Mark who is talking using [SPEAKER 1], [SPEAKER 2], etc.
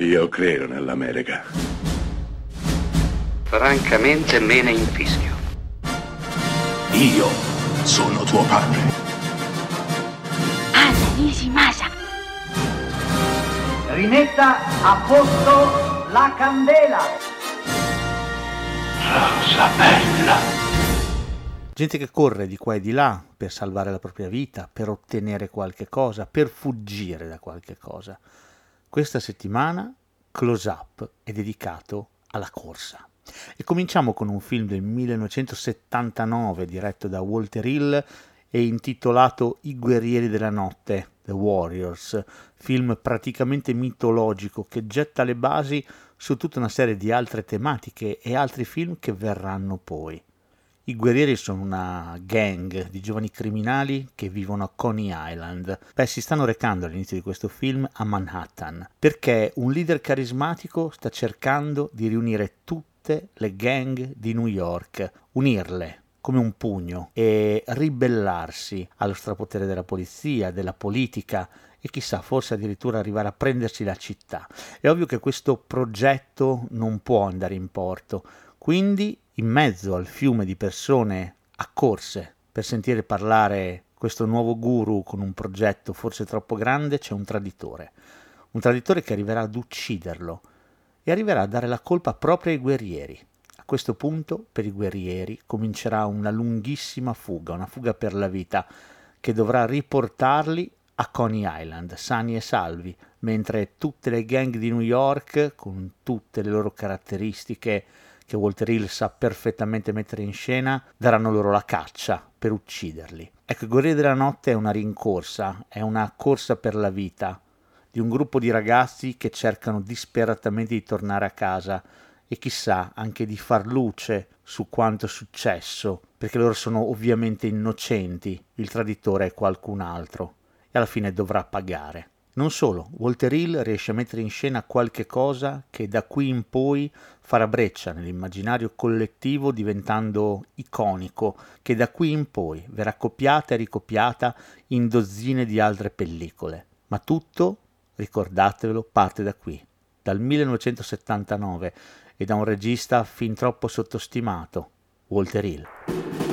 [SPEAKER 1] Io credo nell'America.
[SPEAKER 2] Francamente me ne infischio.
[SPEAKER 3] Io sono tuo padre.
[SPEAKER 4] Anna Nishimasa.
[SPEAKER 5] Rimetta a posto la candela.
[SPEAKER 3] Rosa bella.
[SPEAKER 6] Gente che corre di qua e di là per salvare la propria vita, per ottenere qualche cosa, per fuggire da qualche cosa. Questa settimana Close Up è dedicato alla corsa. E cominciamo con un film del 1979 diretto da Walter Hill e intitolato I guerrieri della notte, The Warriors, film praticamente mitologico che getta le basi su tutta una serie di altre tematiche e altri film che verranno poi. I guerrieri sono una gang di giovani criminali che vivono a Coney Island. Beh, si stanno recando all'inizio di questo film a Manhattan perché un leader carismatico sta cercando di riunire tutte le gang di New York, unirle come un pugno e ribellarsi allo strapotere della polizia, della politica e chissà, forse addirittura arrivare a prendersi la città. È ovvio che questo progetto non può andare in porto, quindi in mezzo al fiume di persone accorse per sentire parlare questo nuovo guru con un progetto forse troppo grande, c'è un traditore. Un traditore che arriverà ad ucciderlo e arriverà a dare la colpa proprio ai guerrieri. A questo punto, per i guerrieri, comincerà una lunghissima fuga, una fuga per la vita, che dovrà riportarli a Coney Island, sani e salvi, mentre tutte le gang di New York, con tutte le loro caratteristiche, che Walter Hill sa perfettamente mettere in scena, daranno loro la caccia per ucciderli. Ecco, Guerrieri della Notte è una rincorsa, è una corsa per la vita di un gruppo di ragazzi che cercano disperatamente di tornare a casa e chissà anche di far luce su quanto è successo, perché loro sono ovviamente innocenti, il traditore è qualcun altro e alla fine dovrà pagare. Non solo, Walter Hill riesce a mettere in scena qualche cosa che da qui in poi farà breccia nell'immaginario collettivo diventando iconico, che da qui in poi verrà copiata e ricopiata in dozzine di altre pellicole. Ma tutto, ricordatevelo, parte da qui, dal 1979 e da un regista fin troppo sottostimato, Walter Hill.